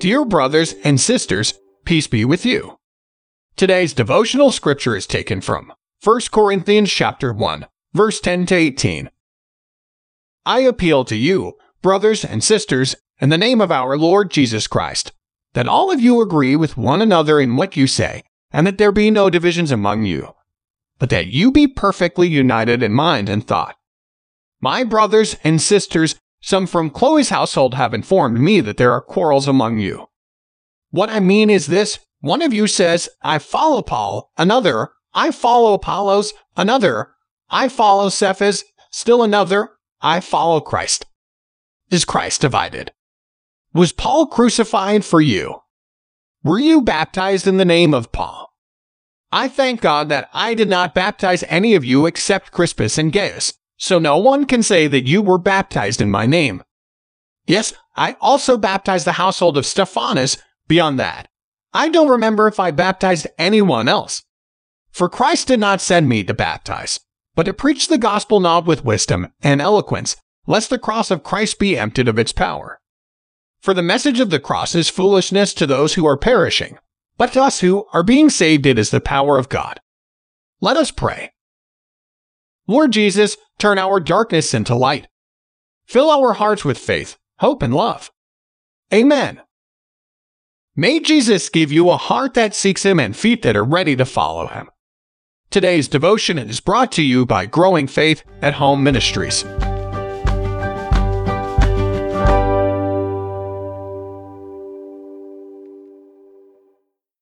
Dear brothers and sisters, peace be with you. Today's devotional scripture is taken from 1 Corinthians chapter 1, verse 10 to 18. I appeal to you, brothers and sisters, in the name of our Lord Jesus Christ, that all of you agree with one another in what you say, and that there be no divisions among you, but that you be perfectly united in mind and thought. My brothers and sisters, some from Chloe's household have informed me that there are quarrels among you. What I mean is this one of you says, I follow Paul, another, I follow Apollos, another, I follow Cephas, still another, I follow Christ. Is Christ divided? Was Paul crucified for you? Were you baptized in the name of Paul? I thank God that I did not baptize any of you except Crispus and Gaius, so no one can say that you were baptized in my name. Yes, I also baptized the household of Stephanas. Beyond that, I don't remember if I baptized anyone else. For Christ did not send me to baptize, but to preach the gospel not with wisdom and eloquence, lest the cross of Christ be emptied of its power. For the message of the cross is foolishness to those who are perishing, but to us who are being saved it is the power of God. Let us pray. Lord Jesus, turn our darkness into light. Fill our hearts with faith, hope, and love. Amen. May Jesus give you a heart that seeks Him and feet that are ready to follow Him. Today's devotion is brought to you by Growing Faith at Home Ministries.